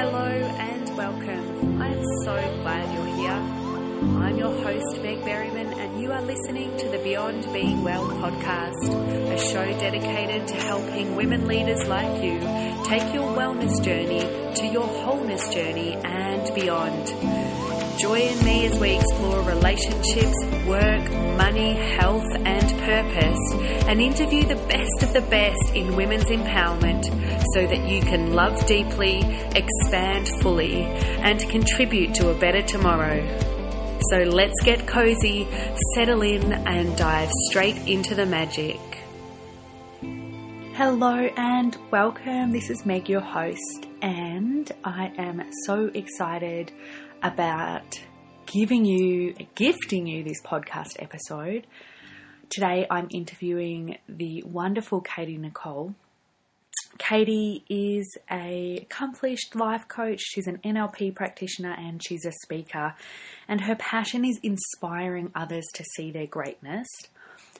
Hello and welcome. I am so glad you're here. I'm your host, Meg Berryman, and you are listening to the Beyond Being Well podcast, a show dedicated to helping women leaders like you take your wellness journey to your wholeness journey and beyond. Join me as we explore relationships, work, money, health, and purpose, and interview the best of the best in women's empowerment so that you can love deeply, expand fully, and contribute to a better tomorrow. So let's get cozy, settle in, and dive straight into the magic. Hello and welcome. This is Meg, your host, and I am so excited about giving you, gifting you this podcast episode. Today I'm interviewing the wonderful Katie Nicole. Katie is a accomplished life coach. She's an NLP practitioner and she's a speaker. And her passion is inspiring others to see their greatness,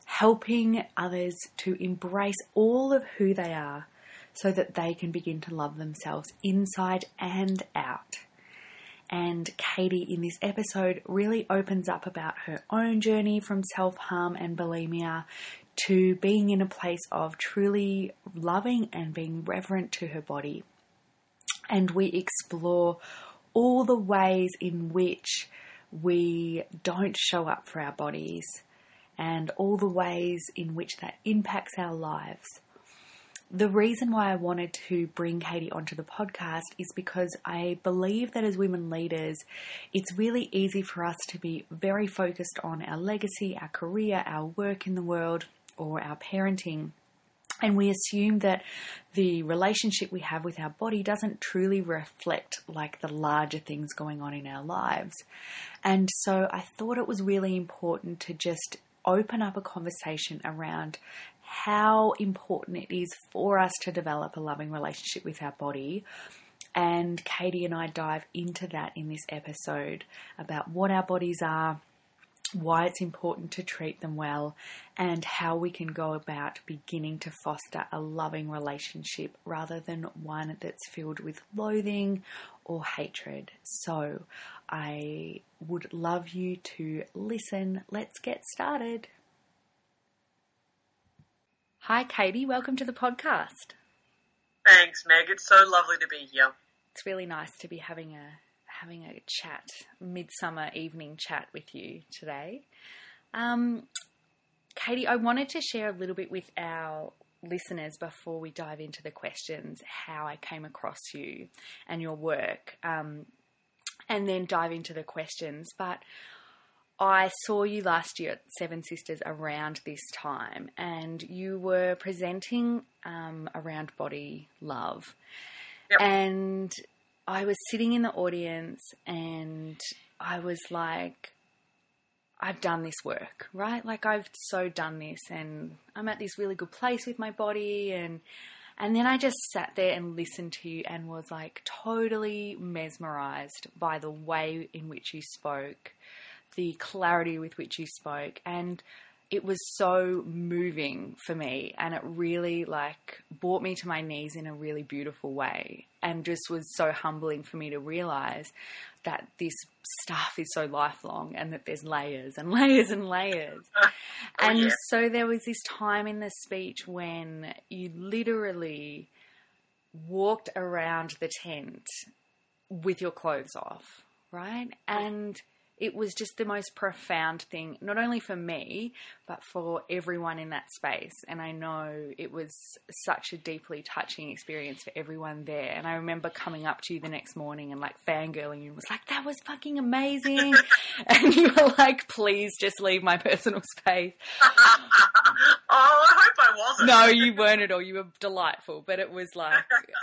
helping others to embrace all of who they are so that they can begin to love themselves inside and out. And Katie, in this episode, really opens up about her own journey from self harm and bulimia to being in a place of truly loving and being reverent to her body. And we explore all the ways in which we don't show up for our bodies and all the ways in which that impacts our lives the reason why I wanted to bring Katie onto the podcast is because I believe that as women leaders, it's really easy for us to be very focused on our legacy, our career, our work in the world, or our parenting. And we assume that the relationship we have with our body doesn't truly reflect like the larger things going on in our lives. And so I thought it was really important to just open up a conversation around how important it is for us to develop a loving relationship with our body. And Katie and I dive into that in this episode about what our bodies are, why it's important to treat them well, and how we can go about beginning to foster a loving relationship rather than one that's filled with loathing or hatred. So, I would love you to listen. Let's get started. Hi, Katie. Welcome to the podcast. Thanks, Meg. It's so lovely to be here. It's really nice to be having a having a chat, midsummer evening chat with you today. Um, Katie, I wanted to share a little bit with our listeners before we dive into the questions how I came across you and your work, um, and then dive into the questions. But I saw you last year at Seven Sisters around this time, and you were presenting um, around body love. Yep. And I was sitting in the audience, and I was like, I've done this work, right? Like I've so done this, and I'm at this really good place with my body, and and then I just sat there and listened to you, and was like totally mesmerized by the way in which you spoke the clarity with which you spoke and it was so moving for me and it really like brought me to my knees in a really beautiful way and just was so humbling for me to realize that this stuff is so lifelong and that there's layers and layers and layers. oh, and yeah. so there was this time in the speech when you literally walked around the tent with your clothes off, right? And it was just the most profound thing, not only for me, but for everyone in that space. And I know it was such a deeply touching experience for everyone there. And I remember coming up to you the next morning and like fangirling you was like, that was fucking amazing. and you were like, please just leave my personal space. oh, I hope I wasn't. No, you weren't at all. You were delightful, but it was like,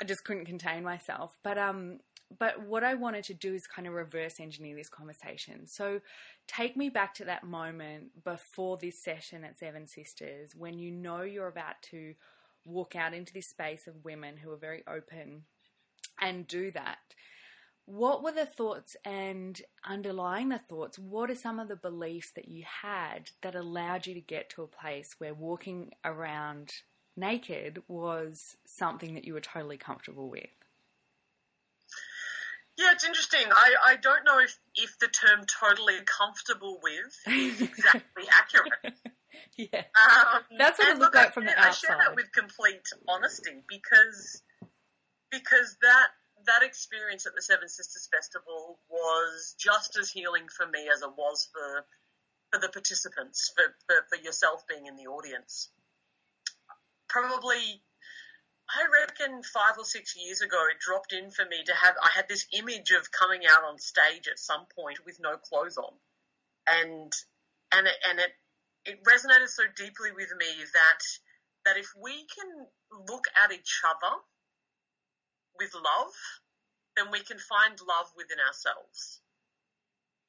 I just couldn't contain myself. But, um, but what I wanted to do is kind of reverse engineer this conversation. So take me back to that moment before this session at Seven Sisters when you know you're about to walk out into this space of women who are very open and do that. What were the thoughts and underlying the thoughts? What are some of the beliefs that you had that allowed you to get to a place where walking around naked was something that you were totally comfortable with? It's interesting. I, I don't know if, if the term totally comfortable with is exactly accurate. yeah. Um, That's what it looked like from the share- I share that with complete honesty because because that that experience at the Seven Sisters Festival was just as healing for me as it was for for the participants, for, for, for yourself being in the audience. Probably, I reckon five or six years ago, it dropped in for me to have. I had this image of coming out on stage at some point with no clothes on, and and it, and it it resonated so deeply with me that that if we can look at each other with love, then we can find love within ourselves.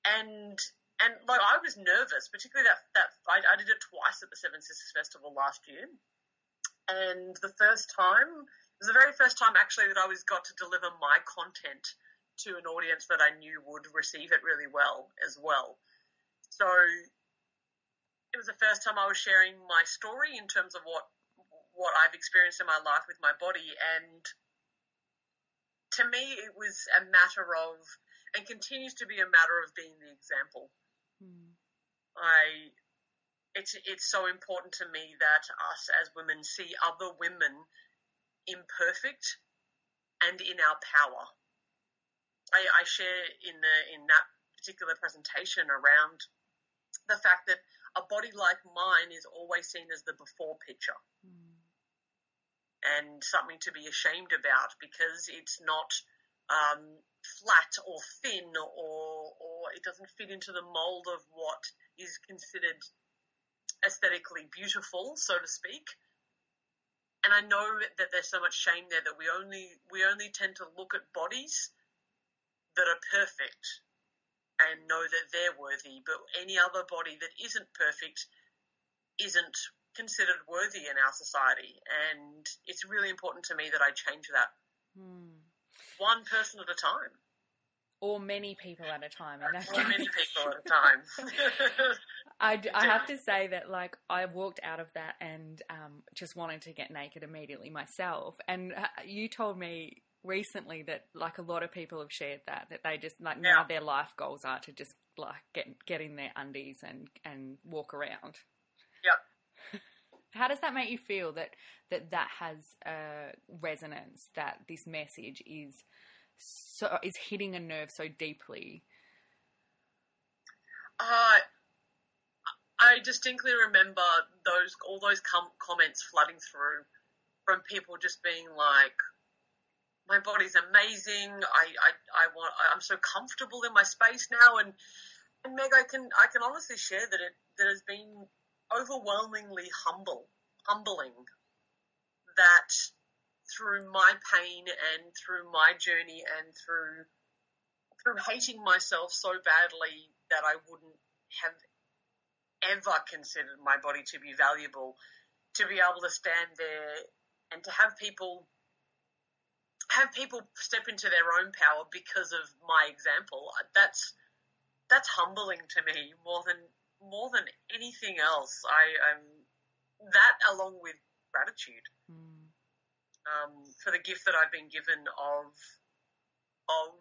And and like I was nervous, particularly that that I, I did it twice at the Seven Sisters Festival last year, and the first time it was the very first time actually that I was got to deliver my content to an audience that I knew would receive it really well as well. So it was the first time I was sharing my story in terms of what what I've experienced in my life with my body and to me it was a matter of and continues to be a matter of being the example. Mm. I it's it's so important to me that us as women see other women imperfect and in our power. I, I share in the in that particular presentation around the fact that a body like mine is always seen as the before picture Mm. and something to be ashamed about because it's not um, flat or thin or or it doesn't fit into the mold of what is considered aesthetically beautiful, so to speak. And I know that there's so much shame there that we only we only tend to look at bodies that are perfect and know that they're worthy, but any other body that isn't perfect isn't considered worthy in our society. And it's really important to me that I change that Mm. one person at a time, Or many people at a time. In that or many people at a time. I, I have to say that like I walked out of that and um, just wanted to get naked immediately myself. And uh, you told me recently that like a lot of people have shared that that they just like now their life goals are to just like get get in their undies and and walk around. Yep. How does that make you feel that that that has uh, resonance? That this message is so is hitting a nerve so deeply. Uh, I distinctly remember those all those com- comments flooding through from people just being like, "My body's amazing. I, I, I want. I'm so comfortable in my space now." And, and Meg, I can I can honestly share that it that has been overwhelmingly humble, humbling that through my pain and through my journey and through through hating myself so badly that I wouldn't have ever considered my body to be valuable, to be able to stand there and to have people have people step into their own power because of my example. That's that's humbling to me more than more than anything else. I um that along with gratitude. Um, for the gift that I've been given of of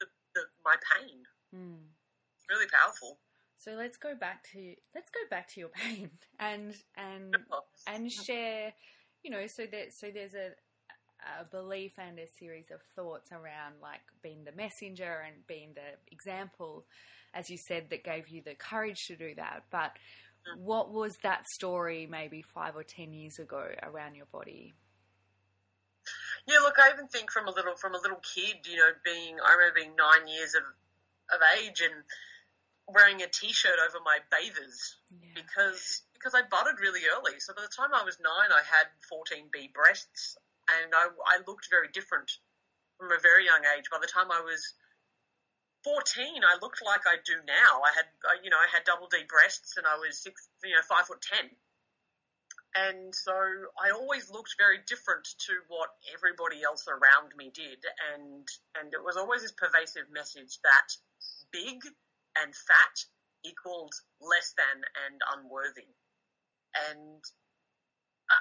the, the, my pain. Mm. It's really powerful. So let's go back to let's go back to your pain and and and share, you know, so that so there's a a belief and a series of thoughts around like being the messenger and being the example, as you said, that gave you the courage to do that. But what was that story maybe five or ten years ago around your body? Yeah, look, I even think from a little from a little kid, you know, being I remember being nine years of of age and wearing a t-shirt over my bathers Yeah. because because I budded really early. So by the time I was nine, I had 14B breasts, and I, I looked very different from a very young age. By the time I was 14, I looked like I do now. I had, you know, I had double D breasts, and I was six, you know, five foot ten. And so I always looked very different to what everybody else around me did, and and it was always this pervasive message that big and fat equaled less than and unworthy. And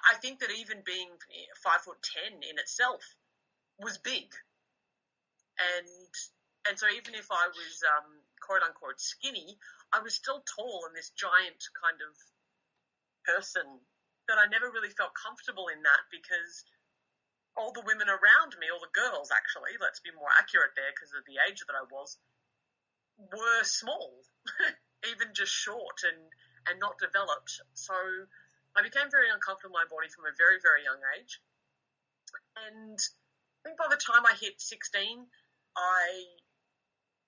I think that even being five foot ten in itself was big. And and so even if I was um, quote unquote skinny, I was still tall and this giant kind of person that I never really felt comfortable in that because all the women around me, all the girls actually, let's be more accurate there because of the age that I was, were small, even just short and, and not developed. So I became very uncomfortable in my body from a very, very young age. And I think by the time I hit 16, I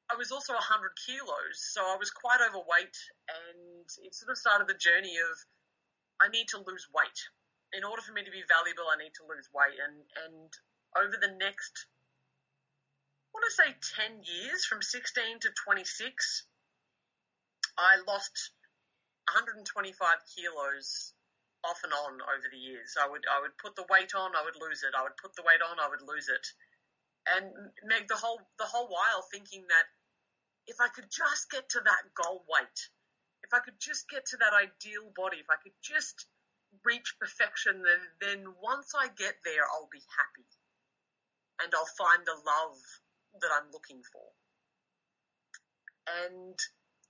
I was also 100 kilos, so I was quite overweight, and it sort of started the journey of I need to lose weight in order for me to be valuable, I need to lose weight. And, and over the next, I want to say 10 years, from 16 to 26, I lost 125 kilos off and on over the years. I would, I would put the weight on, I would lose it. I would put the weight on, I would lose it. And Meg, the whole, the whole while thinking that if I could just get to that goal weight, if I could just get to that ideal body, if I could just reach perfection, then, then once I get there, I'll be happy and I'll find the love that I'm looking for. And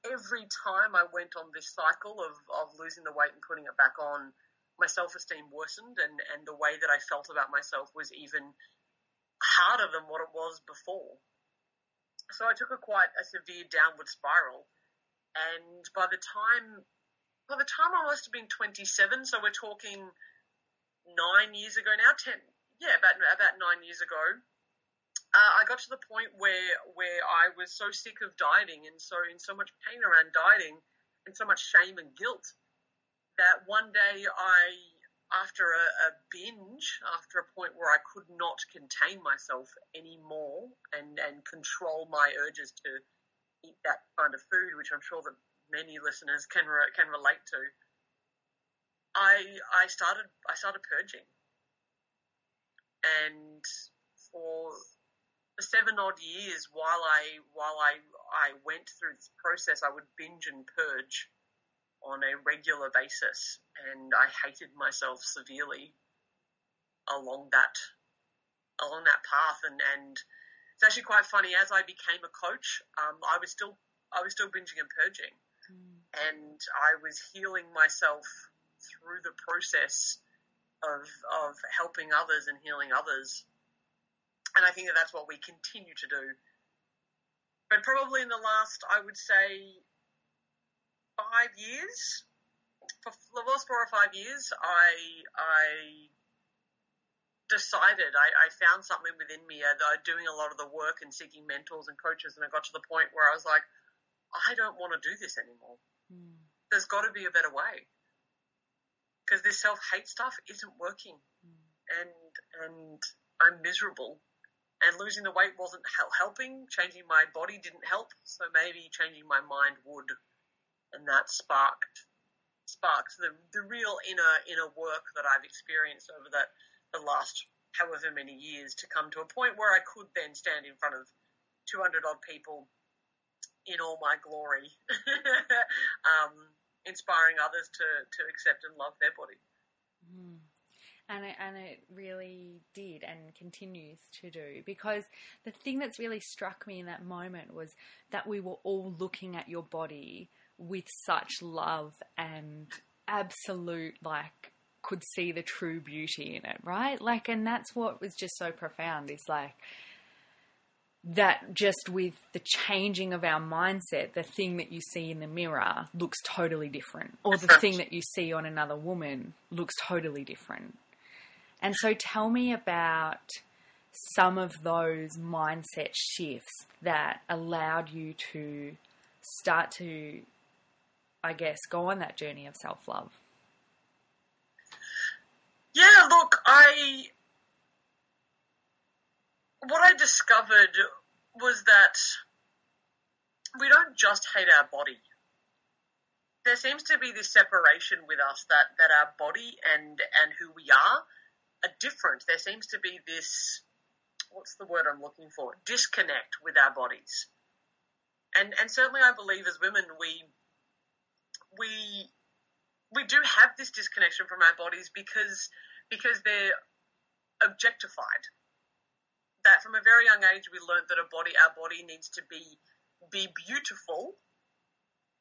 every time I went on this cycle of, of losing the weight and putting it back on, my self esteem worsened and, and the way that I felt about myself was even harder than what it was before. So I took a quite a severe downward spiral. And by the time by the time I must have been 27, so we're talking nine years ago now, 10, yeah, about, about nine years ago, uh, I got to the point where, where I was so sick of dieting and so in so much pain around dieting and so much shame and guilt that one day I, after a, a binge, after a point where I could not contain myself anymore and, and control my urges to eat that kind of food, which I'm sure that many listeners can re- can relate to. I I started I started purging, and for the seven odd years while I while I I went through this process, I would binge and purge on a regular basis, and I hated myself severely along that along that path, and and it's actually quite funny. As I became a coach, um, I was still I was still binging and purging, and I was healing myself through the process of of helping others and healing others. And I think that that's what we continue to do. But probably in the last, I would say, five years, for the last four or five years, I I decided I, I found something within me. Uh, doing a lot of the work and seeking mentors and coaches, and I got to the point where I was like, I don't want to do this anymore. Mm. There's got to be a better way because this self hate stuff isn't working, mm. and and I'm miserable. And losing the weight wasn't helping. Changing my body didn't help. So maybe changing my mind would, and that sparked sparked the the real inner inner work that I've experienced over that the last however many years to come to a point where I could then stand in front of 200 odd people in all my glory, um, inspiring others to, to accept and love their body. Mm. And it, and it really did and continues to do because the thing that's really struck me in that moment was that we were all looking at your body with such love and absolute like could see the true beauty in it, right? Like, and that's what was just so profound. Is like that just with the changing of our mindset, the thing that you see in the mirror looks totally different, or the thing that you see on another woman looks totally different. And so, tell me about some of those mindset shifts that allowed you to start to, I guess, go on that journey of self love. Yeah, look, I what I discovered was that we don't just hate our body. There seems to be this separation with us that, that our body and, and who we are are different. There seems to be this, what's the word I'm looking for? Disconnect with our bodies. And, and certainly I believe as women, we, we, we do have this disconnection from our bodies because, because they're objectified that from a very young age we learned that a body, our body needs to be be beautiful,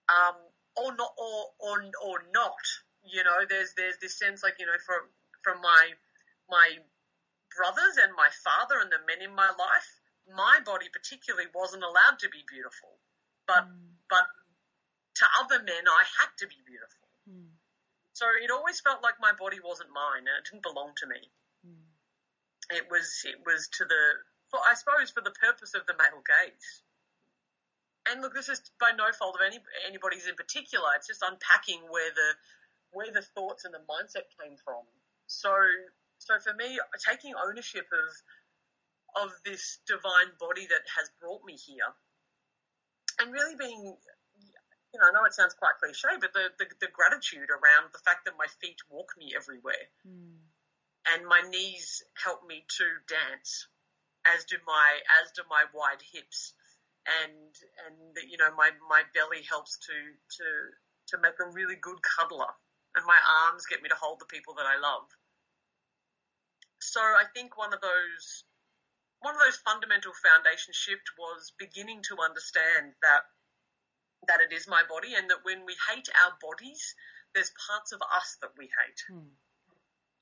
um, or not, or or or not. You know, there's there's this sense like you know from from my my brothers and my father and the men in my life, my body particularly wasn't allowed to be beautiful, but mm. but to other men I had to be beautiful. Mm. So it always felt like my body wasn't mine and it didn't belong to me. Mm. It was it was to the for, I suppose for the purpose of the male gaze. And look, this is by no fault of any anybody's in particular. It's just unpacking where the where the thoughts and the mindset came from. So so for me, taking ownership of of this divine body that has brought me here, and really being, you know, I know it sounds quite cliche, but the the, the gratitude around the fact that my feet walk me everywhere, mm. and my knees help me to dance, as do my as do my wide hips and and you know my my belly helps to to to make a really good cuddler, and my arms get me to hold the people that I love. So I think one of those one of those fundamental foundation shift was beginning to understand that that it is my body and that when we hate our bodies, there's parts of us that we hate. Hmm.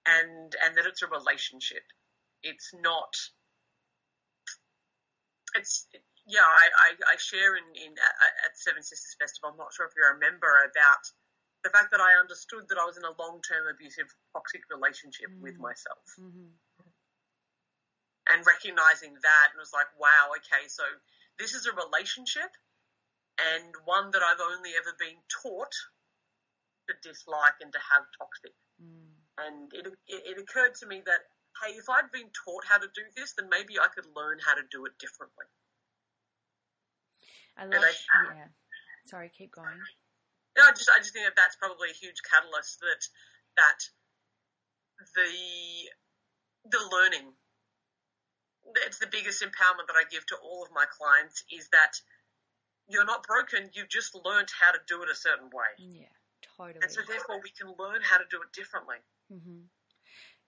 And and that it's a relationship. It's not it's yeah, I, I, I share in, in at, Seven Sisters Festival. I'm not sure if you're a member about the fact that I understood that I was in a long-term abusive toxic relationship mm with myself. Mm-hmm. And recognizing that and was like, wow, okay, so this is a relationship and one that I've only ever been taught to dislike and to have toxic. Mm. And it, it, it occurred to me that, hey, if I'd been taught how to do this, then maybe I could learn how to do it differently. I love. I, yeah. Sorry, keep going. No, I just I just think that that's probably a huge catalyst that that the the learning. It's the biggest empowerment that I give to all of my clients is that you're not broken. You've just learned how to do it a certain way. Yeah, totally. And so therefore, we can learn how to do it differently. Mm-hmm.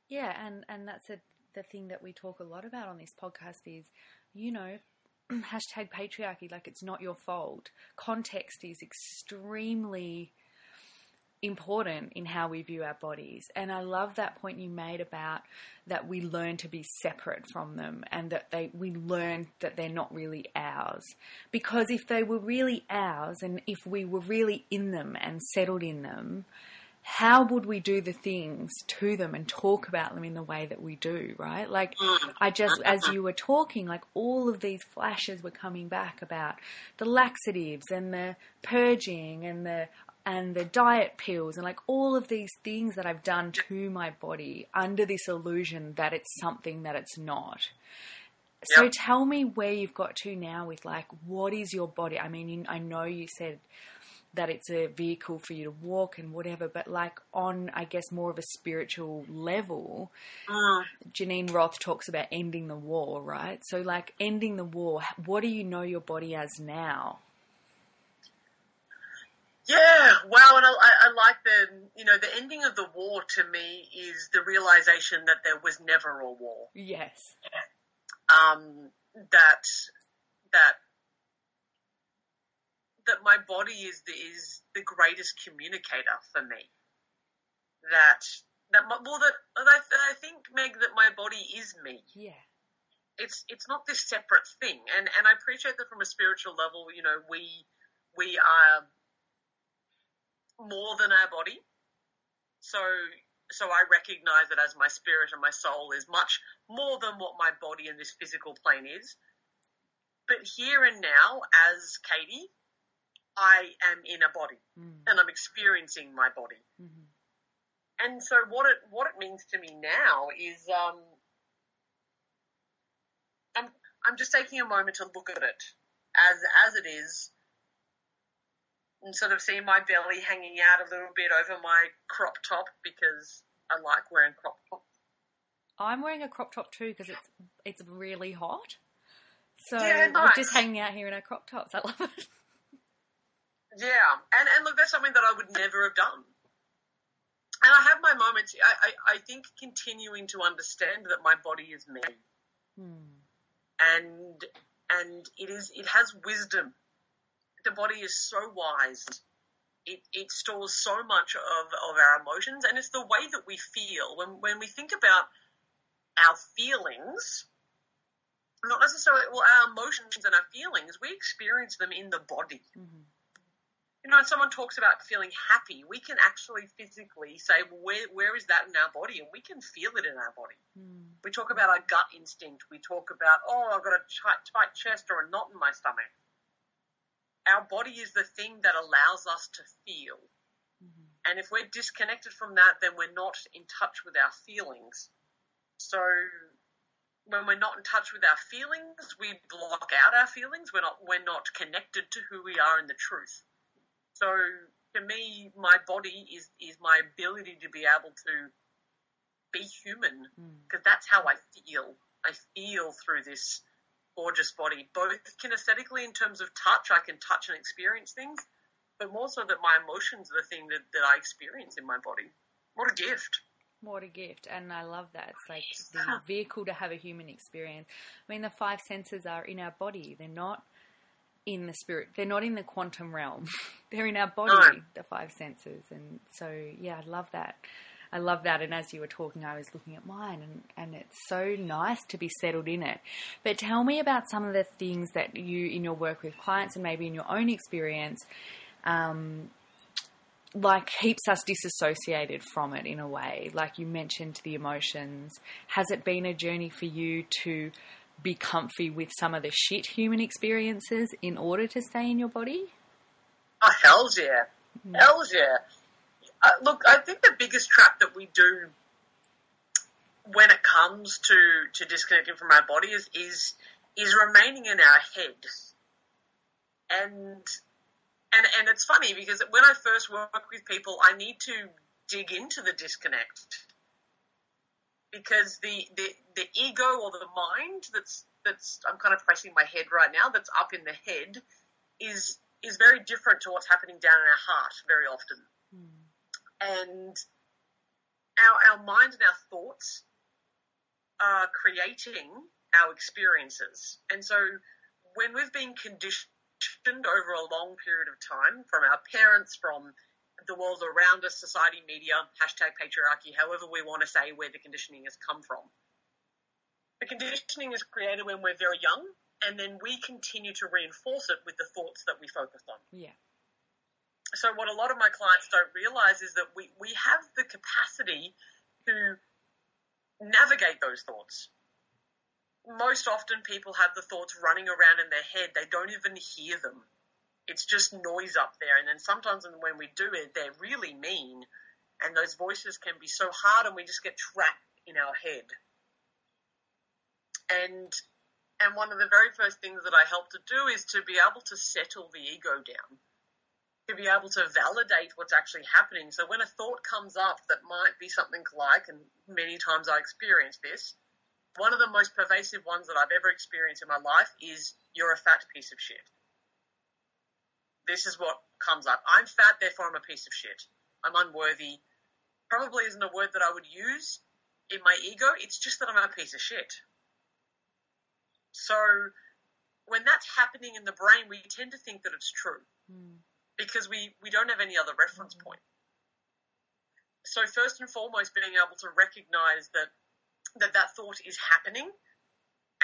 Yeah, and and that's a, the thing that we talk a lot about on this podcast is, you know, hashtag patriarchy, like it's not your fault. Context is extremely important in how we view our bodies. And I love that point you made about that we learn to be separate from them and that they we learn that they're not really ours. Because if they were really ours and if we were really in them and settled in them, how would we do the things to them and talk about them in the way that we do, right? Like, I just, as you were talking, like all of these flashes were coming back about the laxatives and the purging and the and the diet pills and like all of these things that I've done to my body under this illusion that it's something that it's not. So tell me where you've got to now with like what is your body? I mean, I know you said that it's a vehicle for you to walk and whatever, but like on, I guess, more of a spiritual level, uh, Geneen Roth talks about ending the war, right? So, like, ending the war, what do you know your body as now? Yeah, wow, and I, I, like the, you know, the ending of the war to me is the realization that there was never a war. Yes. Um, that, that that my body is the, is the greatest communicator for me. That that well that, I, that I think Meg that my body is me. Yeah. It's it's not this separate thing, and and I appreciate that from a spiritual level. You know, we we are more than our body. So so I recognize that as my spirit and my soul is much more than what my body and this physical plane is. But here and now, as Katie, I am in a body mm. and I'm experiencing my body. Mm-hmm. And so what it what it means to me now is um, I'm I'm just taking a moment to look at it as as it is and sort of see my belly hanging out a little bit over my crop top because I like wearing crop tops. I'm wearing a crop top too because it's it's really hot. So yeah, nice. we're just hanging out here in our crop tops. I love it. Yeah, and and look, that's something that I would never have done. And I have my moments. I, I, I think continuing to understand that my body is me. Hmm. and and it is it has wisdom. The body is so wise. It, it stores so much of, of our emotions and it's the way that we feel. When when we think about our feelings, not necessarily well, our emotions and our feelings, we experience them in the body. Mm-hmm. You know, when someone talks about feeling happy, we can actually physically say, well, where, where is that in our body? And we can feel it in our body. Mm. We talk about our gut instinct. We talk about, oh, I've got a tight, tight chest or a knot in my stomach. Our body is the thing that allows us to feel. Mm-hmm. And if we're disconnected from that, then we're not in touch with our feelings. So when we're not in touch with our feelings, we block out our feelings. We're not, we're not connected to who we are in the truth. So to me, my body is, is my ability to be able to be human because Mm. that's how I feel. I feel through this gorgeous body, both kinesthetically in terms of touch, I can touch and experience things, but more so that my emotions are the thing that, that I experience in my body. What a gift. What a gift. And I love that. It's like the vehicle to have a human experience. I mean, the five senses are in our body, they're not in the spirit, they're not in the quantum realm. they're in our body, No. the five senses. And so, yeah, I love that. I love that. And as you were talking, I was looking at mine, and, and it's so nice to be settled in it. But tell me about some of the things that you, in your work with clients and maybe in your own experience, um, like keeps us disassociated from it in a way. Like you mentioned the emotions. Has it been a journey for you to be comfy with some of the shit human experiences in order to stay in your body? Oh, hell's yeah. Hell's yeah. Uh, look, I biggest trap that we do when it comes to, to disconnecting from our body is, is, is remaining in our head. And, and, and it's funny because when I first work with people, I need to dig into the disconnect because the, the, the ego or the mind that's, that's, I'm kind of pressing my head right now, that's up in the head is, is very different to what's happening down in our heart very often. Hmm. And our, our mind and our thoughts are creating our experiences. And so when we've been conditioned over a long period of time from our parents, from the world around us, society, media, hashtag patriarchy, however we want to say where the conditioning has come from. The conditioning is created when we're very young, and then we continue to reinforce it with the thoughts that we focus on. Yeah. So what a lot of my clients don't realize is that we, we have the capacity to navigate those thoughts. Most often people have the thoughts running around in their head. They don't even hear them. It's just noise up there. And then sometimes when we do it, they're really mean. And those voices can be so hard and we just get trapped in our head. And and one of the very first things that I help to do is to be able to settle the ego down to be able to validate what's actually happening. So when a thought comes up that might be something like, and many times I experience this, one of the most pervasive ones that I've ever experienced in my life is, you're a fat piece of shit. This is what comes up. I'm fat, therefore I'm a piece of shit. I'm unworthy. Probably isn't a word that I would use in my ego. It's just that I'm a piece of shit. So when that's happening in the brain, we tend to think that it's true Mm. Because we, we don't have any other reference point. So first and foremost, being able to recognize that that, that thought is happening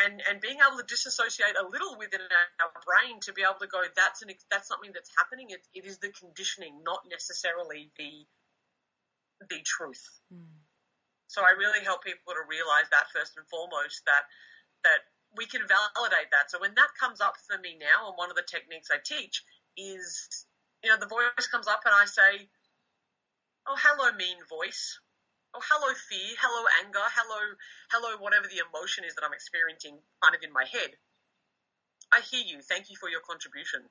and, and being able to disassociate a little within our, our brain to be able to go, that's an, that's something that's happening. It, it is the conditioning, not necessarily the, the truth. Mm. So I really help people to realize that first and foremost that, that we can validate that. So when that comes up for me now, and one of the techniques I teach is, you know, the voice comes up and I say, oh, hello, mean voice. Oh, hello, fear. Hello, anger. Hello, hello, whatever the emotion is that I'm experiencing kind of in my head. I hear you. Thank you for your contribution.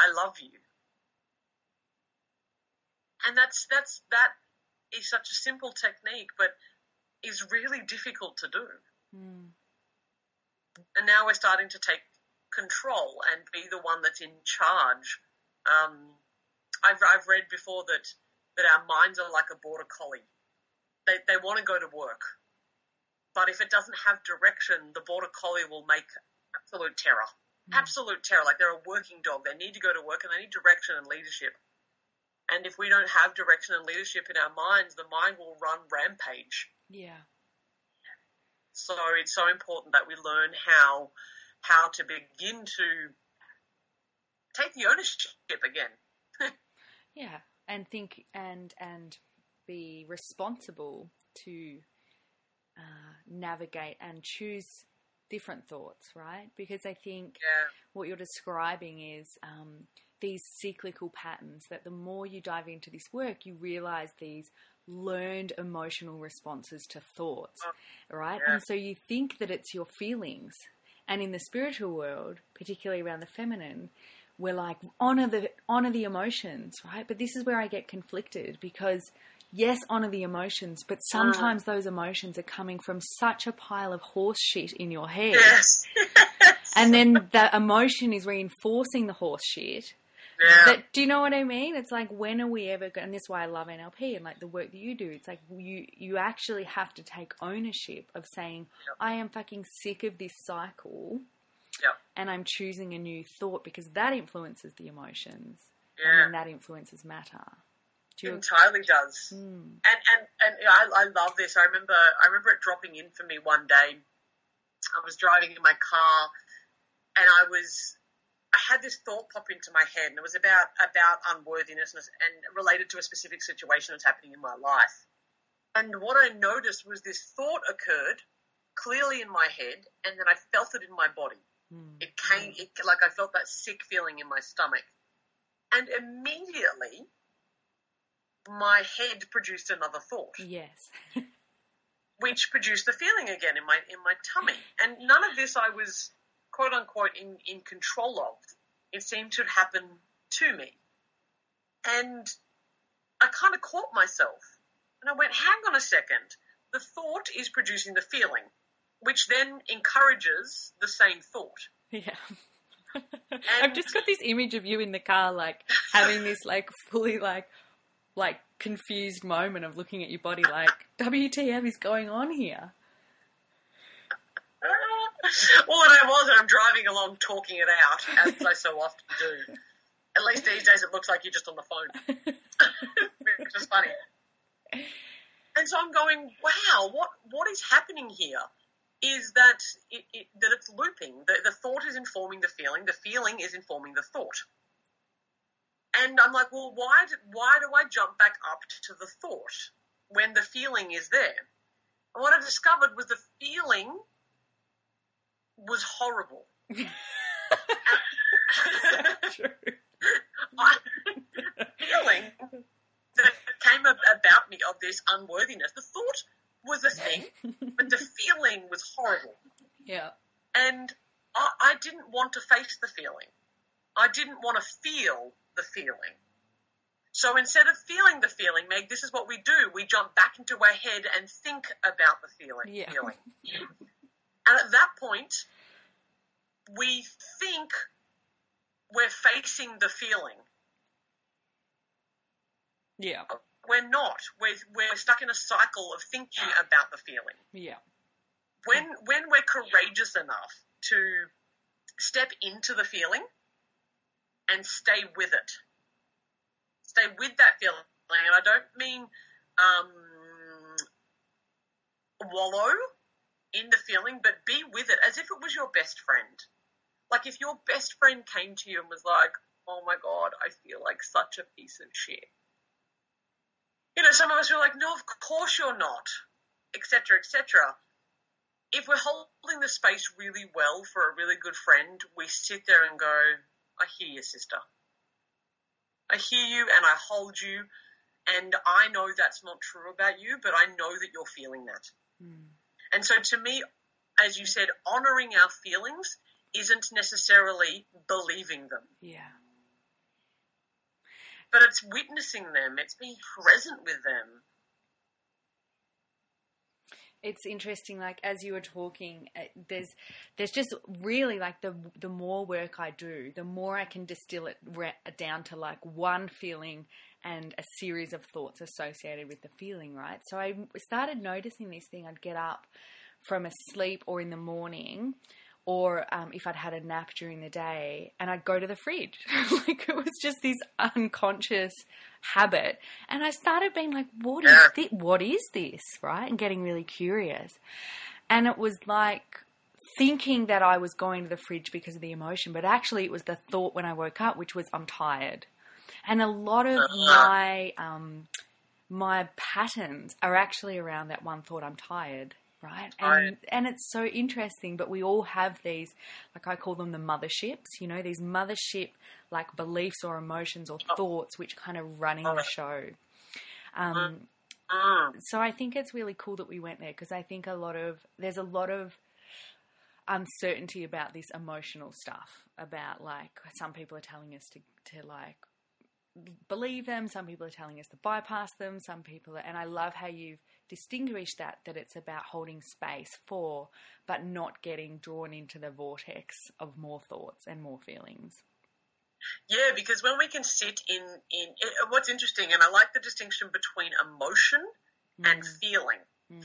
I love you. And that's, that's, that is such a simple technique, but is really difficult to do. Mm. And now we're starting to take control and be the one that's in charge. Um, I've, I've read before that, that our minds are like a border collie. They, they want to go to work. But if it doesn't have direction, the border collie will make absolute terror. Mm. Absolute terror. Like they're a working dog. They need to go to work and they need direction and leadership. And if we don't have direction and leadership in our minds, the mind will run rampage. Yeah. So it's so important that we learn how how to begin to take the ownership again. Yeah. And think and and be responsible to uh, navigate and choose different thoughts, right? Because I think Yeah. what you're describing is um, these cyclical patterns that the more you dive into this work, you realize these learned emotional responses to thoughts, right? Yeah. And so you think that it's your feelings. And in the spiritual world, particularly around the feminine, we're like honor the honor the emotions, right? But this is where I get conflicted because yes, honor the emotions, but mm. sometimes those emotions are coming from such a pile of horse shit in your head. Yes. And then the emotion is reinforcing the horse shit. yeah. Do you know what I mean? It's like when are we ever going? And this is why I love NLP and like the work that you do. It's like you you actually have to take ownership of saying Yep. I am fucking sick of this cycle, Yep. and I'm choosing a new thought because that influences the emotions, and Yeah. then that influences matter. Do It entirely does. Mm, and and and I, I love this. I remember I remember it dropping in for me one day. I was driving in my car, and I was I had this thought pop into my head, and it was about about unworthiness and, and related to a specific situation that's happening in my life. And what I noticed was this thought occurred clearly in my head, and then I felt it in my body. Mm, It came, it, like I felt that sick feeling in my stomach. And immediately, my head produced another thought, yes. which produced the feeling again in my, in my tummy. And none of this I was, quote unquote, in, in control of. It seemed to happen to me. And I kind of caught myself. And I went, hang on a second. The thought is producing the feeling, which then encourages the same thought. Yeah. I've just got this image of you in the car, like having this like fully like like confused moment of looking at your body, like WTF is going on here? well, and I was, and I'm driving along talking it out, as I so often do. At least these days it looks like you're just on the phone, which is funny. And so I'm going, wow, what what is happening here? Is that it, it, that it's looping? The, the thought is informing the feeling. The feeling is informing the thought. And I'm like, well, why do, why do I jump back up to the thought when the feeling is there? And what I discovered was the feeling was horrible. I, feeling that came about me of this unworthiness. The thought was a thing, but the feeling was horrible. Yeah. And I, I didn't want to face the feeling. I didn't want to feel the feeling. So instead of feeling the feeling, Meg, this is what we do. We jump back into our head and think about the feeling. Yeah. feeling. And at that point, we think we're facing the feeling. Yeah. We're not. We're, we're stuck in a cycle of thinking about the feeling. Yeah. When, when we're courageous enough to step into the feeling and stay with it, stay with that feeling, and I don't mean um, wallow in the feeling, but be with it as if it was your best friend. Like if your best friend came to you and was like, "Oh my god, I feel like such a piece of shit." You know, some of us were like, "No, of course you're not," etc., etc. If we're holding the space really well for a really good friend, we sit there and go, "I hear you, sister. I hear you, and I hold you." And I know that's not true about you, but I know that you're feeling that. Mm. And so to me, as you said, honoring our feelings isn't necessarily believing them, Yeah. But it's witnessing them, it's being present with them. it's interesting like as you were talking uh, there's there's just really like the the more work I do the more I can distill it down to like one feeling and a series of thoughts associated with the feeling right? So I started noticing this thing. I'd get up from a sleep or in the morning, or um, if I'd had a nap during the day, and I'd go to the fridge. like it was just this unconscious habit, and I started being like, "What is this? What is this?" Right, and getting really curious, and it was like thinking that I was going to the fridge because of the emotion, but actually it was the thought when I woke up, which was I'm tired, and a lot of my um, my patterns are actually around that one thought I'm tired right? And and it's so interesting, but we all have these, like I call them the motherships, you know, these mothership like beliefs or emotions or oh. thoughts which kind of running the show. Um, mm. Mm. so I think it's really cool that we went there because I think a lot of there's a lot of uncertainty about this emotional stuff about like some people are telling us to to like believe them some people are telling us to bypass them some people are, and I love how you've distinguish that that it's about holding space for but not getting drawn into the vortex of more thoughts and more feelings yeah because when we can sit in in it, what's interesting and i like the distinction between emotion mm. and feeling mm.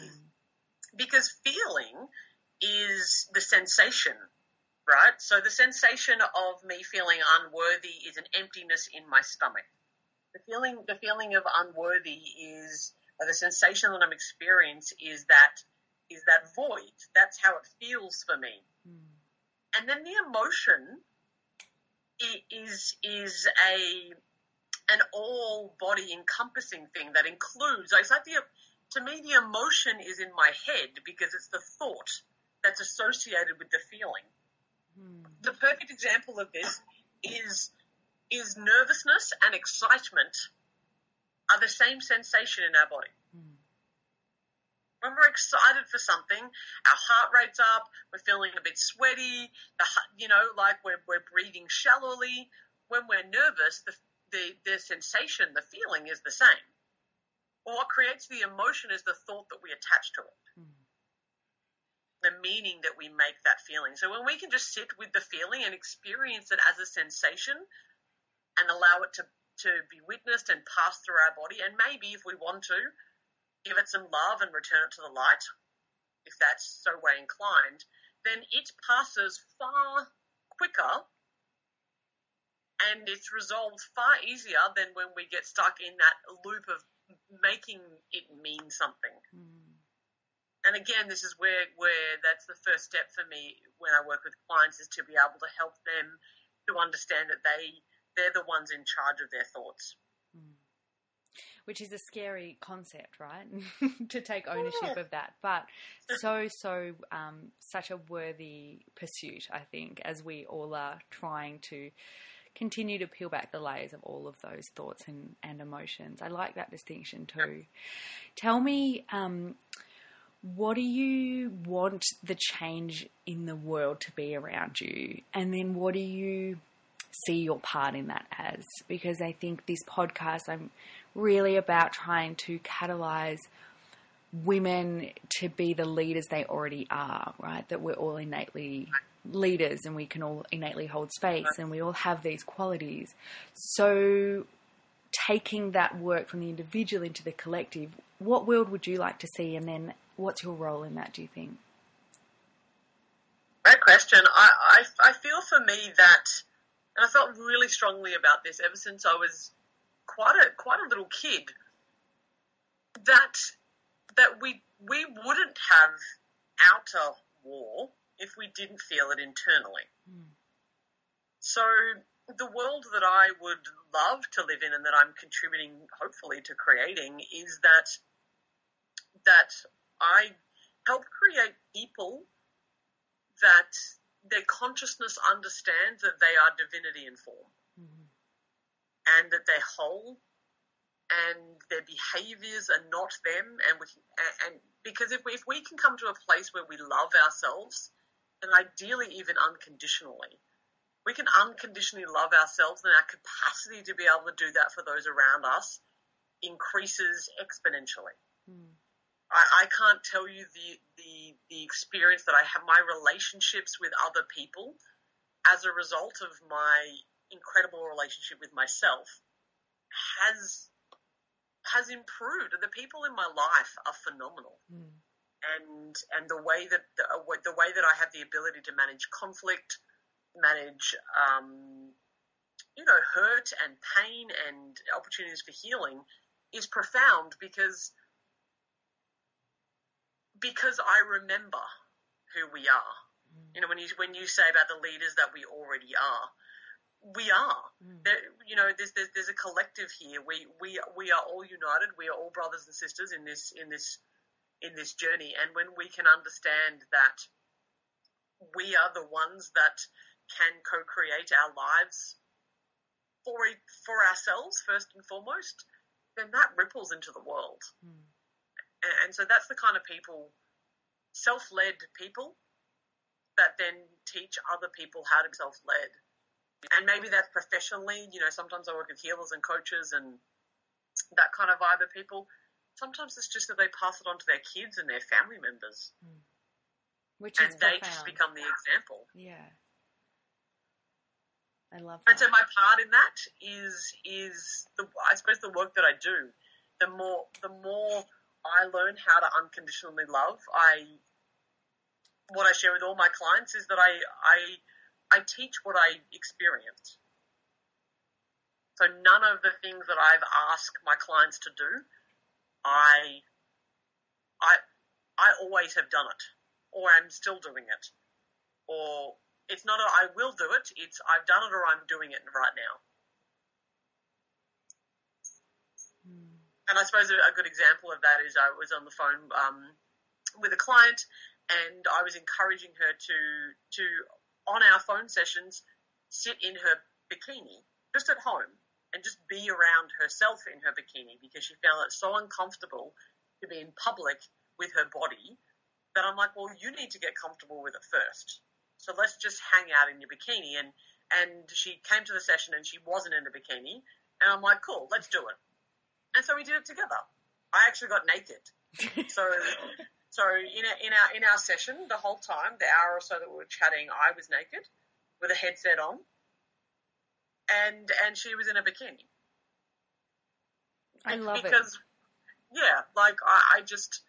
because feeling is the sensation right so the sensation of me feeling unworthy is an emptiness in my stomach the feeling the feeling of unworthy is the sensation that I'm experiencing is that is that void. That's how it feels for me. Mm. And then the emotion is is a an all body encompassing thing that includes. It's like the to me the emotion is in my head because it's the thought that's associated with the feeling. Mm. The perfect example of this is is nervousness and excitement are the same sensation in our body. Mm. When we're excited for something, our heart rate's up, we're feeling a bit sweaty, the, you know, like we're, we're breathing shallowly. When we're nervous, the, the, the sensation, the feeling is the same. Well, what creates the emotion is the thought that we attach to it. Mm. The meaning that we make that feeling. So when we can just sit with the feeling and experience it as a sensation and allow it to to be witnessed and pass through our body, and maybe if we want to, give it some love and return it to the light, if that's so way inclined, then it passes far quicker and it's resolved far easier than when we get stuck in that loop of making it mean something. Mm. And again, this is where, where that's the first step for me when I work with clients is to be able to help them to understand that they they're the ones in charge of their thoughts. Mm. Which is a scary concept, right? to take ownership yeah. of that, but so so um, such a worthy pursuit, I think, as we all are trying to continue to peel back the layers of all of those thoughts and, and emotions. I like that distinction too. Tell me, um, what do you want the change in the world to be around you? And then what do you see your part in that as because I think this podcast I'm really about trying to catalyze women to be the leaders they already are, right? That we're all innately leaders and we can all innately hold space and we all have these qualities. So taking that work from the individual into the collective, what world would you like to see and then what's your role in that, do you think? Great question. I, I, I feel for me that and I felt really strongly about this ever since I was quite a quite a little kid. That that we we wouldn't have outer war if we didn't feel it internally. Mm. So the world that I would love to live in and that I'm contributing hopefully to creating is that that I help create people that their consciousness understands that they are divinity in form mm-hmm. and that they're whole and their behaviors are not them and we can, and because if we, if we can come to a place where we love ourselves and ideally even unconditionally we can unconditionally love ourselves and our capacity to be able to do that for those around us increases exponentially. I, I can't tell you the, the, the experience that I have, my relationships with other people as a result of my incredible relationship with myself has has improved. The people in my life are phenomenal. Mm. and and the way that the, the way that I have the ability to manage conflict, manage um, you know hurt and pain and opportunities for healing is profound because because I remember who we are. Mm. You know, when you when you say about the leaders that we already are, we are. Mm. There, you know, there's, there's there's a collective here. We we we are all united. We are all brothers and sisters in this in this in this journey. And when we can understand that we are the ones that can co-create our lives for for ourselves first and foremost, then that ripples into the world. Mm. And, so that's the kind of people, self-led people, that then teach other people how to be self-led. And maybe that's professionally. You know, sometimes I work with healers and coaches and that kind of vibe of people sometimes it's just that they pass it on to their kids and their family members. Mm. Which and is they profound. just become the example. Yeah. I love that. And so my part in that is is the I suppose the work that I do. The more the more I learn how to unconditionally love, I what I share with all my clients is that I I I teach what I experience. So none of the things that I've asked my clients to do, I, I, I always have done it, or I'm still doing it, or it's not a I will do it. It's I've done it or I'm doing it right now. And I suppose a good example of that is I was on the phone um, with a client, and I was encouraging her to to on our phone sessions sit in her bikini just at home and just be around herself in her bikini because she found it so uncomfortable to be in public with her body that I'm like, well, you need to get comfortable with it first. So let's just hang out in your bikini. And, and she came to the session and she wasn't in a bikini. And I'm like, cool, let's do it. And so we did it together. I actually got naked. so, so in our, in our, in our session, the whole time, the hour or so that we were chatting, I was naked with a headset on and and she was in a bikini. I love because, it yeah, like I, I just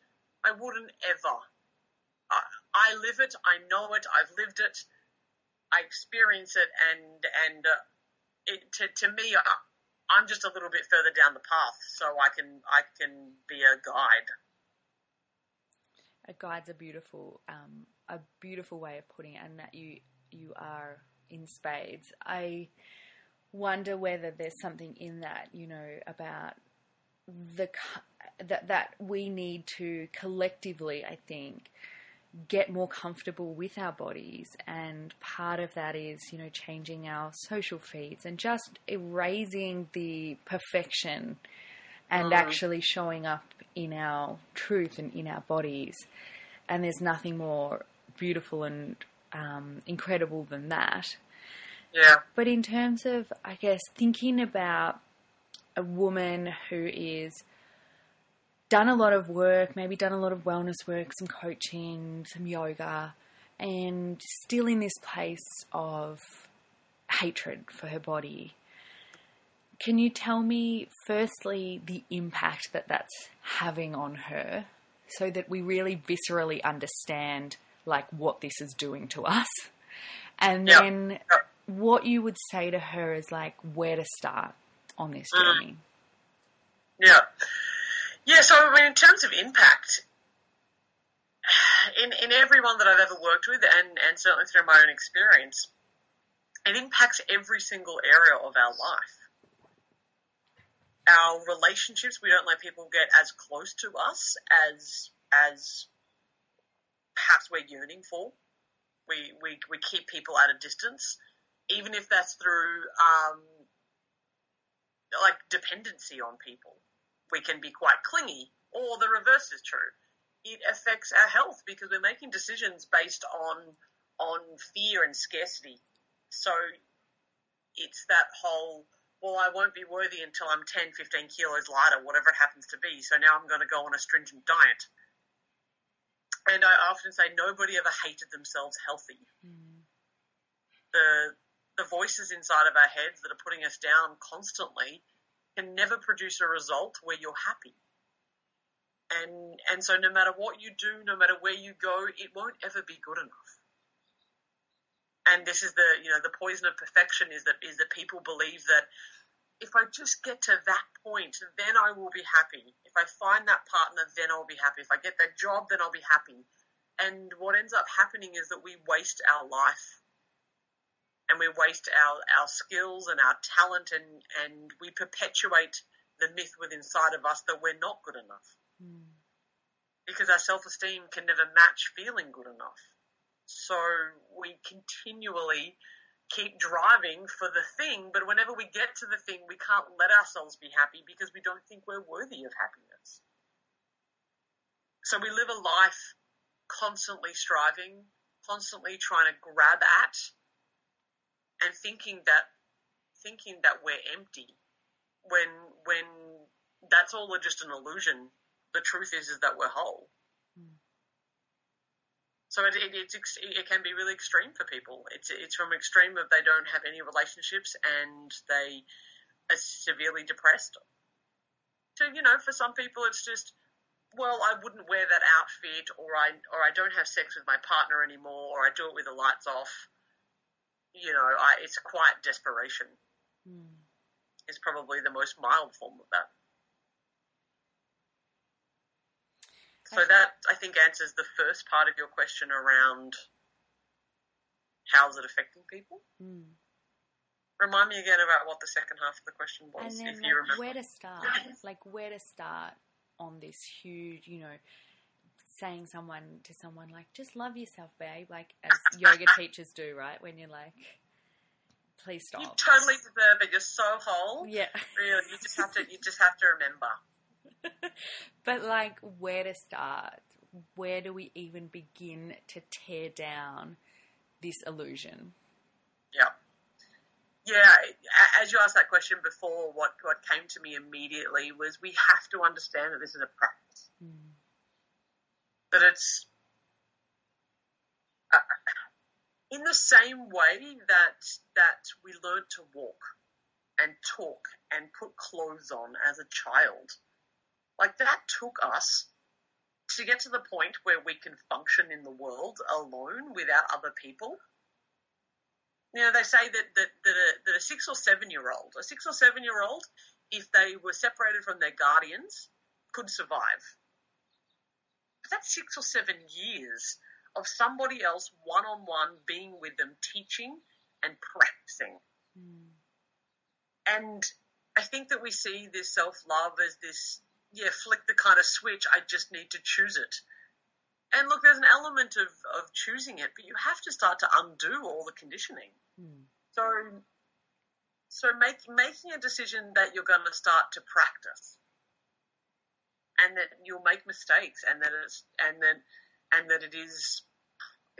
I wouldn't ever. I, I live it. I know it. I've lived it. I experience it, and and uh, it, to to me, I, I'm just a little bit further down the path, so I can I can be a guide. A guide's a beautiful um, a beautiful way of putting it, and that you you are in spades. I wonder whether there's something in that, you know, about the that that we need to collectively, I think, get more comfortable with our bodies, and part of that is, you know, changing our social feeds and just erasing the perfection and mm. actually showing up in our truth and in our bodies. And there's nothing more beautiful and um, incredible than that. Yeah. But in terms of, I guess, thinking about a woman who is done a lot of work, maybe done a lot of wellness work, some coaching, some yoga, and still in this place of hatred for her body. Can you tell me, firstly, the impact that that's having on her so that we really viscerally understand, like, what this is doing to us? And yeah. then what you would say to her is like where to start on this mm. journey. Yeah. Yeah, so I mean, in terms of impact, in, in everyone that I've ever worked with, and, and certainly through my own experience, it impacts every single area of our life. Our relationships, we don't let people get as close to us as as perhaps we're yearning for. We, we, we keep people at a distance even if that's through um, like dependency on people. We can be quite clingy, or the reverse is true. It affects our health because we're making decisions based on on fear and scarcity. So it's that whole well, I won't be worthy until I'm 10, 15 kilos lighter, whatever it happens to be. So now I'm going to go on a stringent diet. And I often say nobody ever hated themselves healthy. Mm. The the voices inside of our heads that are putting us down constantly can never produce a result where you're happy. And and so no matter what you do, no matter where you go, it won't ever be good enough. And this is the you know the poison of perfection is that is that people believe that if I just get to that point, then I will be happy. If I find that partner, then I'll be happy. If I get that job, then I'll be happy. And what ends up happening is that we waste our life and we waste our, our skills and our talent and, and we perpetuate the myth within inside of us that we're not good enough. Mm. Because our self esteem can never match feeling good enough. So we continually keep driving for the thing, but whenever we get to the thing, we can't let ourselves be happy because we don't think we're worthy of happiness. So we live a life constantly striving, constantly trying to grab at and thinking that thinking that we're empty when when that's all just an illusion. The truth is is that we're whole. Mm. So it, it, it's it can be really extreme for people. It's it's from extreme of they don't have any relationships and they are severely depressed. So you know, for some people, it's just well, I wouldn't wear that outfit, or I or I don't have sex with my partner anymore, or I do it with the lights off you know, I, it's quite desperation. Mm. Is probably the most mild form of that. So that I think answers the first part of your question around how's it affecting people. Mm. Remind me again about what the second half of the question was, if you remember. Where to start? like where to start on this huge, you know, saying someone to someone like, just love yourself, babe, like as yoga teachers do, right? When you're like, please stop. You totally deserve it. You're so whole. Yeah. Really, you just have to. You just have to remember. but like, where to start? Where do we even begin to tear down this illusion? Yeah. Yeah, as you asked that question before, what, what came to me immediately was we have to understand that this is a practice. That it's uh, in the same way that that we learned to walk and talk and put clothes on as a child. Like that took us to get to the point where we can function in the world alone without other people. You know, they say that, that, that, a, that a six or seven year old, a six or seven year old, if they were separated from their guardians, could survive that's six or seven years of somebody else one on one being with them, teaching and practicing. Mm. And I think that we see this self love as this, yeah, flick the kind of switch, I just need to choose it. And look, there's an element of, of choosing it, but you have to start to undo all the conditioning. Mm. So, so make, making a decision that you're going to start to practice and that you'll make mistakes and that it's and that and that it is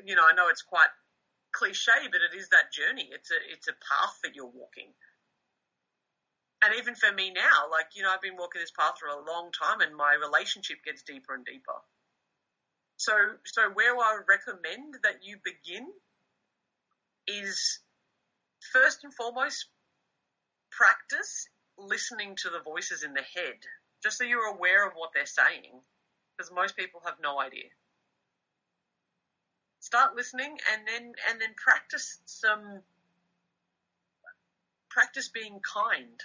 you know I know it's quite cliche but it is that journey. It's a it's a path that you're walking. And even for me now like you know I've been walking this path for a long time and my relationship gets deeper and deeper. So so where I recommend that you begin is first and foremost practice listening to the voices in the head just so you're aware of what they're saying, because most people have no idea. Start listening and then and then practice some practice being kind.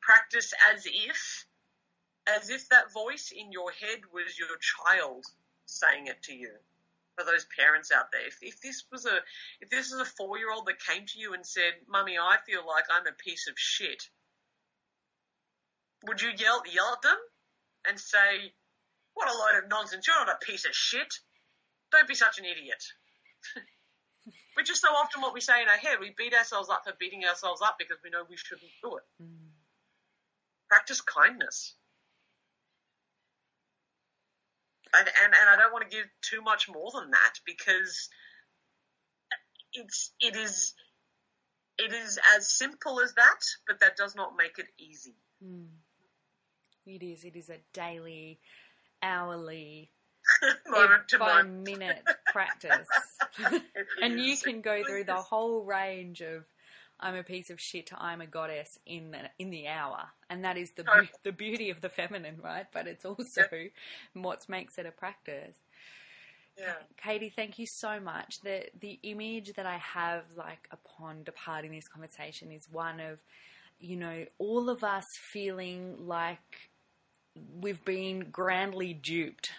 Practice as if as if that voice in your head was your child saying it to you. For those parents out there, if, if this was a if this is a four year old that came to you and said, "Mummy, I feel like I'm a piece of shit," would you yell yell at them and say, "What a load of nonsense! You're not a piece of shit. Don't be such an idiot." Which is so often what we say in our head. We beat ourselves up for beating ourselves up because we know we shouldn't do it. Mm. Practice kindness. And, and, and I don't want to give too much more than that because it's it is it is as simple as that, but that does not make it easy. Mm. It is. It is a daily, hourly, by minute practice. and you can go through the whole range of I'm a piece of shit to I'm a goddess in the in the hour, and that is the beau- the beauty of the feminine, right? But it's also what makes it a practice. Yeah. Katie, thank you so much. The the image that I have like upon departing this conversation is one of, you know, all of us feeling like we've been grandly duped.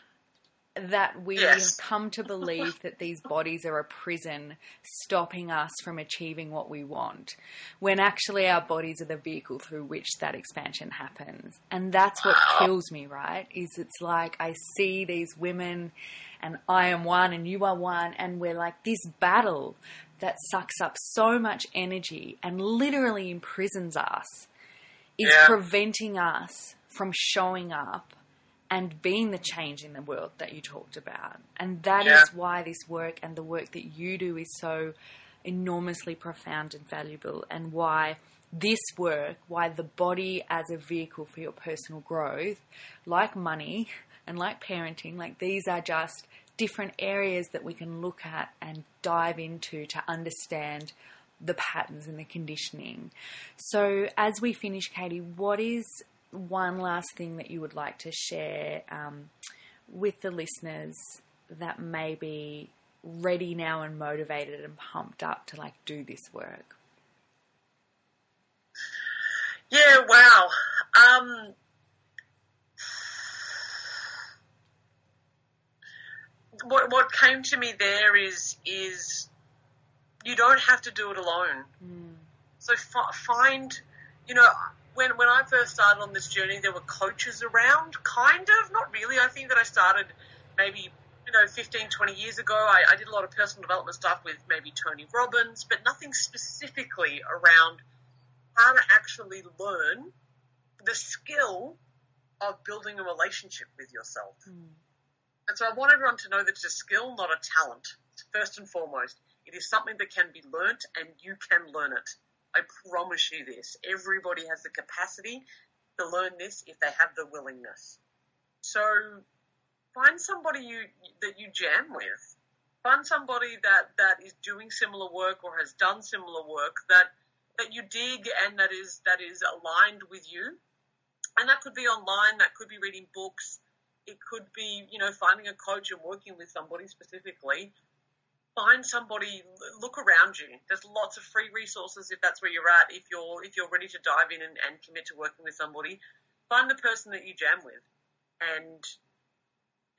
That we Yes. have come to believe that these bodies are a prison stopping us from achieving what we want, when actually our bodies are the vehicle through which that expansion happens. And that's what kills me, right? Is it's like I see these women and I am one and you are one, and we're like this battle that sucks up so much energy and literally imprisons us is Yeah. preventing us from showing up and being the change in the world that you talked about. And that is Yeah. why this work and the work that you do is so enormously profound and valuable, and why this work, why the body as a vehicle for your personal growth, like money and like parenting, like these are just different areas that we can look at and dive into to understand the patterns and the conditioning. So, as we finish, Katie, what is one last thing that you would like to share um, with the listeners that may be ready now and motivated and pumped up to like do this work? Yeah, wow. Um, what what came to me there is is you don't have to do it alone. So fi- find, you know, when when I first started on this journey, there were coaches around, kind of, not really. I think that I started maybe you know 15, 20 years ago. I, I did a lot of personal development stuff with maybe Tony Robbins, but nothing specifically around how to actually learn the skill of building a relationship with yourself. Hmm. And so I want everyone to know that it's a skill, not a talent. First and foremost, it is something that can be learnt and you can learn it. I promise you this. Everybody has the capacity to learn this if they have the willingness. So find somebody you that you jam with. Find somebody that, that is doing similar work or has done similar work that that you dig and that is that is aligned with you. And that could be online, that could be reading books, it could be, you know, finding a coach and working with somebody specifically. Find somebody, look around you. There's lots of free resources if that's where you're at. If you're if you're ready to dive in and, and commit to working with somebody, find the person that you jam with, and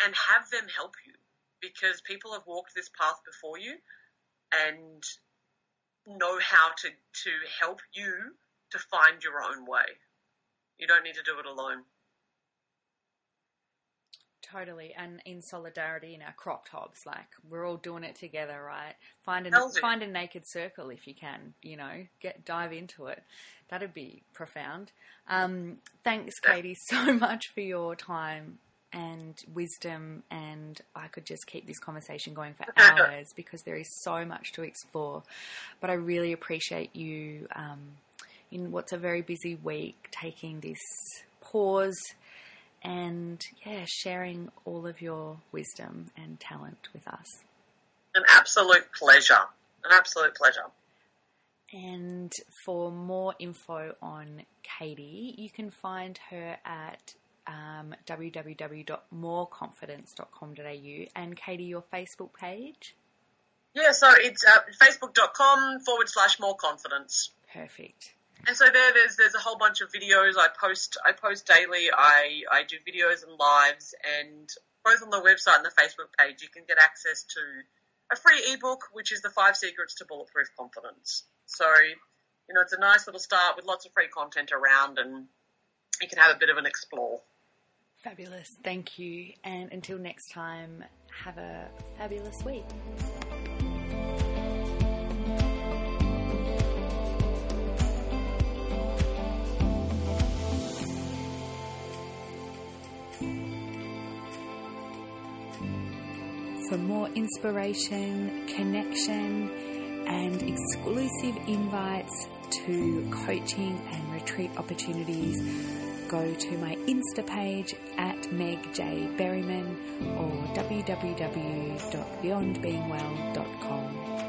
and have them help you because people have walked this path before you and know how to to help you to find your own way. You don't need to do it alone. Totally, and in solidarity in our crop tops, like we're all doing it together, right? Find a find a naked circle if you can, you know, get dive into it. That'd be profound. Um, thanks, Katie, so much for your time and wisdom, and I could just keep this conversation going for hours because there is so much to explore. But I really appreciate you um, in what's a very busy week taking this pause and yeah, sharing all of your wisdom and talent with us. An absolute pleasure. An absolute pleasure. And for more info on Katie, you can find her at um, www.moreconfidence.com.au and Katie, your Facebook page. Yeah, so it's uh, facebook.com forward slash more confidence. Perfect. And so there, there's there's a whole bunch of videos I post. I post daily. I I do videos and lives, and both on the website and the Facebook page, you can get access to a free ebook, which is the Five Secrets to Bulletproof Confidence. So, you know, it's a nice little start with lots of free content around, and you can have a bit of an explore. Fabulous. Thank you. And until next time, have a fabulous week. For more inspiration, connection, and exclusive invites to coaching and retreat opportunities, go to my Insta page at Meg J. Berryman or www.beyondbeingwell.com.